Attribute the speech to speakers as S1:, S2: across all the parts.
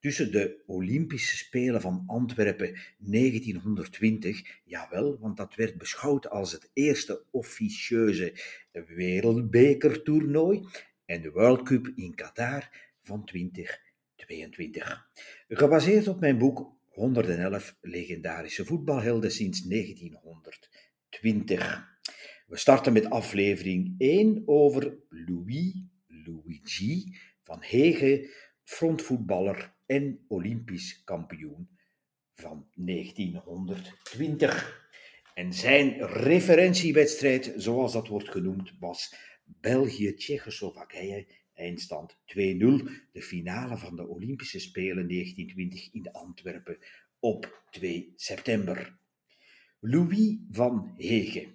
S1: tussen de Olympische Spelen van Antwerpen 1920, jawel, want dat werd beschouwd als het eerste officieuze wereldbekertoernooi, en de World Cup in Qatar van 2022. Gebaseerd op mijn boek 111 legendarische voetbalhelden sinds 1920. We starten met aflevering 1 over Louis Luigi van Hege, frontvoetballer en Olympisch kampioen van 1920. En zijn referentiewedstrijd, zoals dat wordt genoemd, was België-Tsjechoslowakije, eindstand 2-0, de finale van de Olympische Spelen 1920 in Antwerpen op 2 september. Louis van Hege.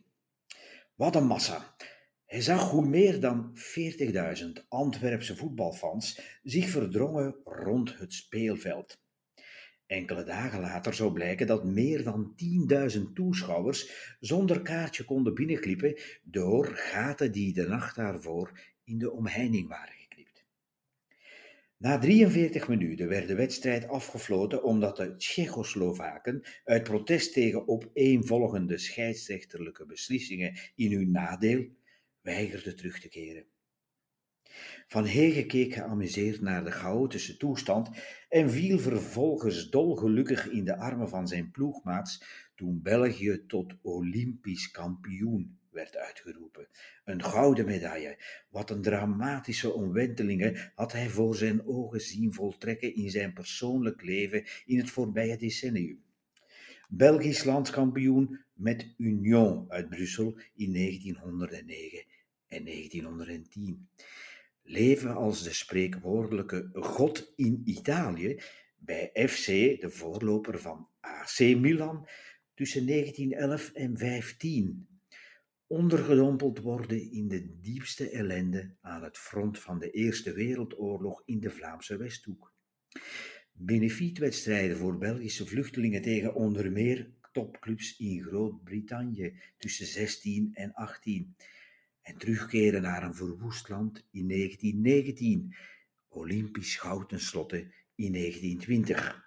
S1: Wat een massa. Hij zag hoe meer dan 40.000 Antwerpse voetbalfans zich verdrongen rond het speelveld. Enkele dagen later zou blijken dat meer dan 10.000 toeschouwers zonder kaartje konden binnenglippen door gaten die de nacht daarvoor in de omheining waren geknipt. Na 43 minuten werd de wedstrijd afgefloten omdat de Tsjechoslowaken uit protest tegen opeenvolgende scheidsrechterlijke beslissingen in hun nadeel weigerde terug te keren. Van Hege keek geamuseerd naar de chaotische toestand en viel vervolgens dolgelukkig in de armen van zijn ploegmaats toen België tot Olympisch kampioen werd uitgeroepen. Een gouden medaille. Wat een dramatische omwentelingen had hij voor zijn ogen zien voltrekken in zijn persoonlijk leven in het voorbije decennium. Belgisch landskampioen met Union uit Brussel in 1909 en 1910. Leven als de spreekwoordelijke God in Italië bij FC, de voorloper van AC Milan, tussen 1911 en 15. Ondergedompeld worden in de diepste ellende aan het front van de Eerste Wereldoorlog in de Vlaamse Westhoek. Benefietwedstrijden voor Belgische vluchtelingen tegen onder meer topclubs in Groot-Brittannië tussen 16 en 18 en terugkeren naar een verwoest land in 1919, Olympisch goud tenslotte in 1920.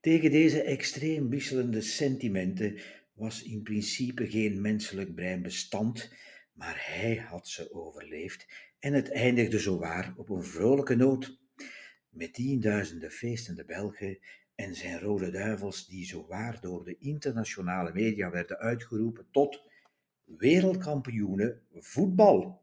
S1: Tegen deze extreem wisselende sentimenten was in principe geen menselijk brein bestand, maar hij had ze overleefd en het eindigde zowaar op een vrolijke noot. Met tienduizenden feestende Belgen en zijn rode duivels die zowaar door de internationale media werden uitgeroepen tot wereldkampioenen voetbal.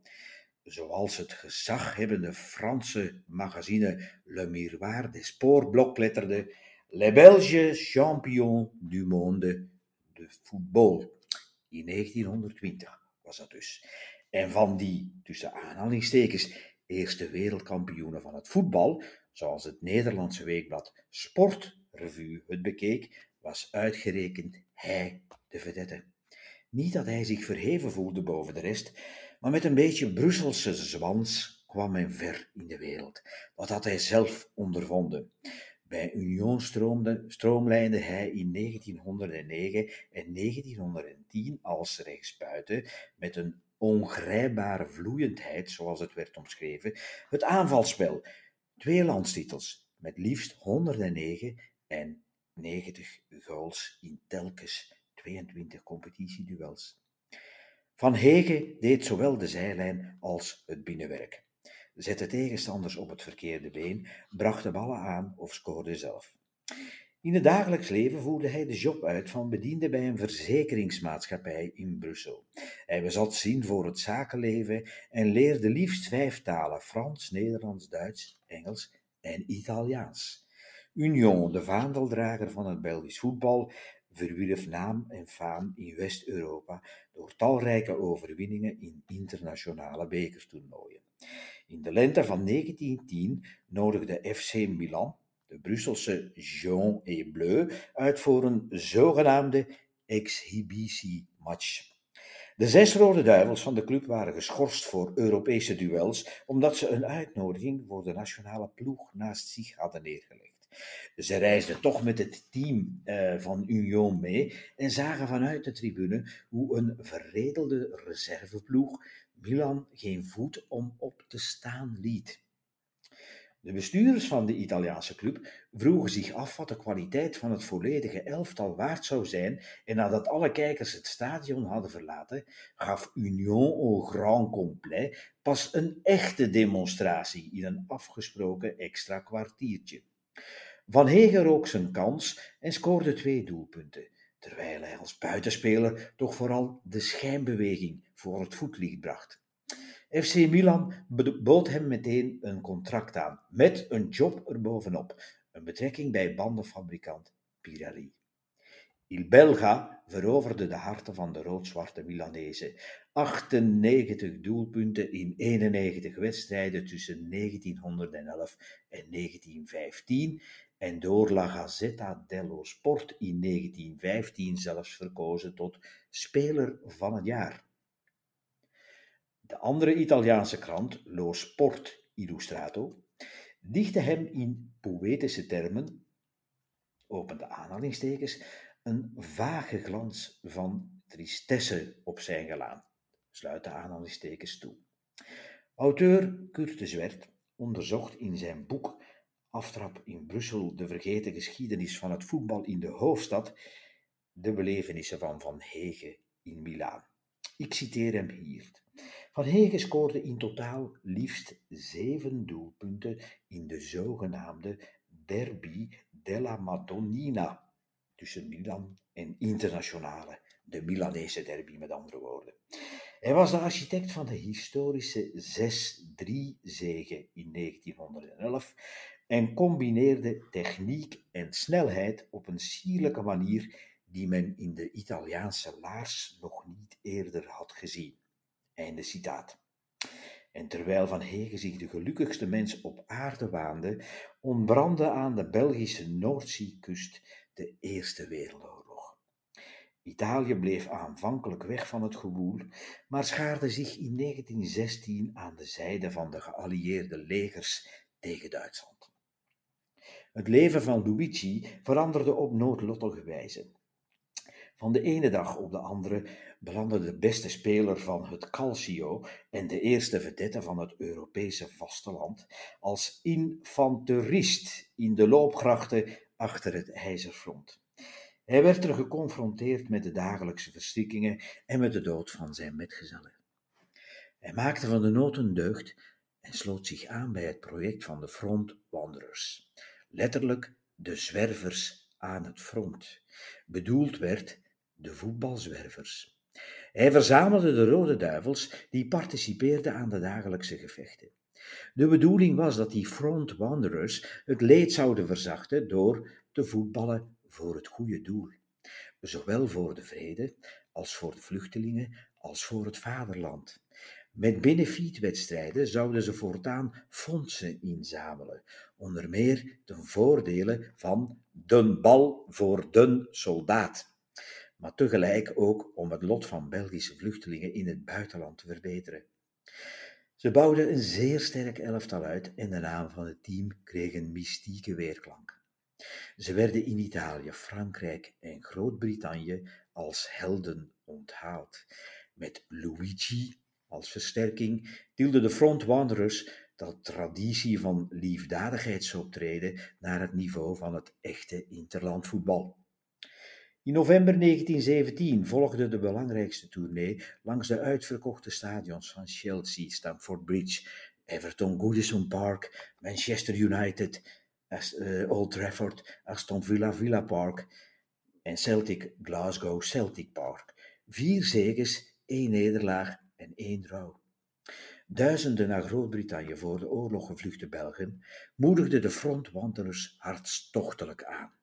S1: Zoals het gezaghebbende Franse magazine Le Miroir des Sports blokletterde Les Belges champions du monde de football. In 1920 was dat dus. En van die, tussen aanhalingstekens, eerste wereldkampioenen van het voetbal, zoals het Nederlandse weekblad Sportrevue het bekeek, was uitgerekend hij de vedette. Niet dat hij zich verheven voelde boven de rest, maar met een beetje Brusselse zwans kwam men ver in de wereld. Dat had hij zelf ondervonden. Bij Union stroomde, stroomlijnde hij in 1909 en 1910 als rechtsbuiten met een ongrijpbare vloeiendheid, zoals het werd omschreven, het aanvalspel. Twee landstitels met liefst 109 en 90 goals in telkens 22 competitieduels. Van Hege deed zowel de zijlijn als het binnenwerk. Zette tegenstanders op het verkeerde been, bracht de ballen aan of scoorde zelf. In het dagelijks leven voerde hij de job uit van bediende bij een verzekeringsmaatschappij in Brussel. Hij bezat zin voor het zakenleven en leerde liefst vijf talen: Frans, Nederlands, Duits, Engels en Italiaans. Union, de vaandeldrager van het Belgisch voetbal, verwierf naam en faam in West-Europa door talrijke overwinningen in internationale bekertoernooien. In de lente van 1910 nodigde FC Milan de Brusselse Jaune et Bleu uit voor een zogenaamde exhibitiematch. De zes Rode Duivels van de club waren geschorst voor Europese duels omdat ze een uitnodiging voor de nationale ploeg naast zich hadden neergelegd. Ze reisden toch met het team uh, van Union mee en zagen vanuit de tribune hoe een verredelde reserveploeg Milan geen voet om op te staan liet. De bestuurders van de Italiaanse club vroegen zich af wat de kwaliteit van het volledige elftal waard zou zijn en nadat alle kijkers het stadion hadden verlaten, gaf Union au grand complet pas een echte demonstratie in een afgesproken extra kwartiertje. Van Hegen rook zijn kans en scoorde twee doelpunten, terwijl hij als buitenspeler toch vooral de schijnbeweging voor het voetlicht bracht. FC Milan bood hem meteen een contract aan, met een job erbovenop, een betrekking bij bandenfabrikant Pirelli. Il Belga veroverde de harten van de rood-zwarte Milanezen. 98 doelpunten in 91 wedstrijden tussen 1911 en 1915 en door La Gazzetta dello Sport in 1915 zelfs verkozen tot speler van het jaar. De andere Italiaanse krant, Lo Sport Illustrato, dichtte hem in poëtische termen, opende aanhalingstekens, een vage glans van tristesse op zijn gelaan. Sluit de aanhalingstekens toe. Auteur Kurt de Zwert onderzocht in zijn boek Aftrap in Brussel, de vergeten geschiedenis van het voetbal in de hoofdstad, de belevenissen van Van Hege in Milaan. Ik citeer hem hier. Van Hege scoorde in totaal liefst zeven doelpunten in de zogenaamde Derby della Madonnina tussen Milan en Internationale, de Milanese derby met andere woorden. Hij was de architect van de historische 6-3-zege in 1911 en combineerde techniek en snelheid op een sierlijke manier die men in de Italiaanse laars nog niet eerder had gezien. Einde citaat. En terwijl Van Hegen zich de gelukkigste mens op aarde waande, ontbrandde aan de Belgische Noordzeekust de Eerste Wereldoorlog. Italië bleef aanvankelijk weg van het gewoel, maar schaarde zich in 1916 aan de zijde van de geallieerde legers tegen Duitsland. Het leven van Luigi veranderde op noodlottige wijze. Van de ene dag op de andere belandde de beste speler van het Calcio en de eerste vedette van het Europese vasteland als infanterist in de loopgrachten achter het ijzerfront. Hij werd er geconfronteerd met de dagelijkse verstikkingen en met de dood van zijn metgezellen. Hij maakte van de nood een deugd en sloot zich aan bij het project van de Front Wanderers, letterlijk de zwervers aan het front. Bedoeld werd de voetbalzwervers. Hij verzamelde de Rode Duivels die participeerden aan de dagelijkse gevechten. De bedoeling was dat die front wanderers het leed zouden verzachten door te voetballen voor het goede doel, zowel voor de vrede als voor de vluchtelingen als voor het vaderland. Met benefietwedstrijden zouden ze voortaan fondsen inzamelen, onder meer ten voordele van den bal voor den soldaat maar tegelijk ook om het lot van Belgische vluchtelingen in het buitenland te verbeteren. Ze bouwden een zeer sterk elftal uit en de naam van het team kreeg een mystieke weerklank. Ze werden in Italië, Frankrijk en Groot-Brittannië als helden onthaald. Met Luigi als versterking hielden de Front Wanderers dat traditie van liefdadigheidsoptreden naar het niveau van het echte interlandvoetbal. In november 1917 volgde de belangrijkste tournee langs de uitverkochte stadions van Chelsea, Stamford Bridge, Everton Goodison Park, Manchester United, uh, Old Trafford, Aston Villa Villa Park en Celtic Glasgow Celtic Park. Vier zeges, één nederlaag en één rouw. Duizenden naar Groot-Brittannië voor de oorlog gevluchte Belgen moedigden de frontwandelers hartstochtelijk aan.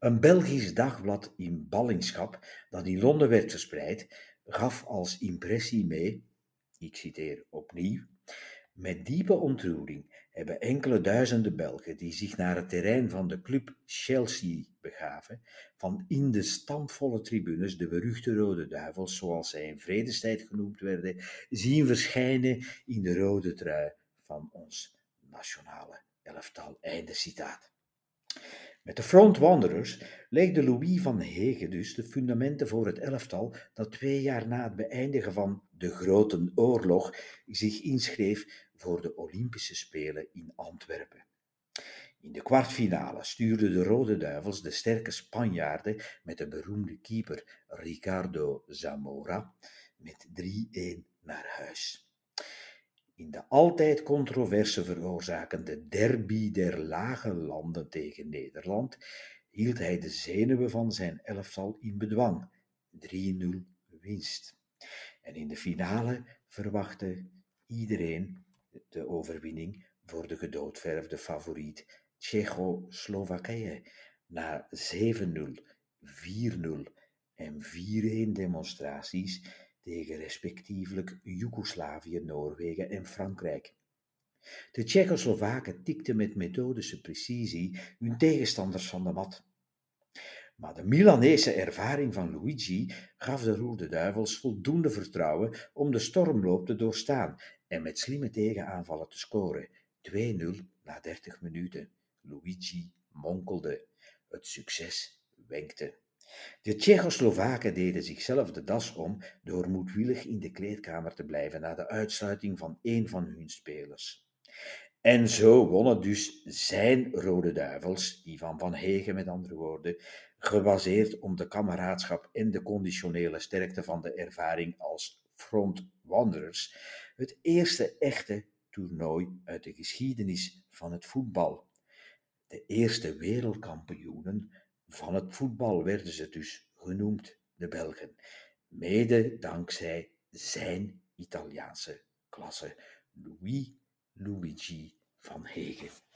S1: Een Belgisch dagblad in ballingschap, dat in Londen werd verspreid, gaf als impressie mee, ik citeer opnieuw, Met diepe ontroering hebben enkele duizenden Belgen die zich naar het terrein van de club Chelsea begaven, van in de stampvolle tribunes de beruchte Rode Duivels, zoals zij in vredestijd genoemd werden, zien verschijnen in de rode trui van ons nationale elftal. Einde citaat. Met de Front Wanderers legde Louis van Hegen dus de fundamenten voor het elftal dat twee jaar na het beëindigen van de Grote Oorlog zich inschreef voor de Olympische Spelen in Antwerpen. In de kwartfinale stuurden de Rode Duivels de sterke Spanjaarden met de beroemde keeper Ricardo Zamora met 3-1 naar huis. In de altijd controverse veroorzakende derby der lage landen tegen Nederland hield hij de zenuwen van zijn elftal in bedwang. 3-0 winst. En in de finale verwachtte iedereen de overwinning voor de gedoodverfde favoriet Tsjechoslowakije na 7-0, 4-0 en 4-1 demonstraties tegen respectievelijk Joegoslavië, Noorwegen en Frankrijk. De Tsjechoslowaken tikten met methodische precisie hun tegenstanders van de mat. Maar de Milanese ervaring van Luigi gaf de Rode Duivels voldoende vertrouwen om de stormloop te doorstaan en met slimme tegenaanvallen te scoren. 2-0 na 30 minuten. Luigi monkelde. Het succes wenkte. De Tsjechoslowaken deden zichzelf de das om door moedwillig in de kleedkamer te blijven na de uitsluiting van een van hun spelers. En zo wonnen dus zijn Rode Duivels, die van Van Hegen met andere woorden, gebaseerd op de kameraadschap en de conditionele sterkte van de ervaring als front wanderers, het eerste echte toernooi uit de geschiedenis van het voetbal. De eerste wereldkampioenen van het voetbal werden ze dus genoemd, de Belgen, mede dankzij zijn Italiaanse klasse, Louis Luigi van Hegen.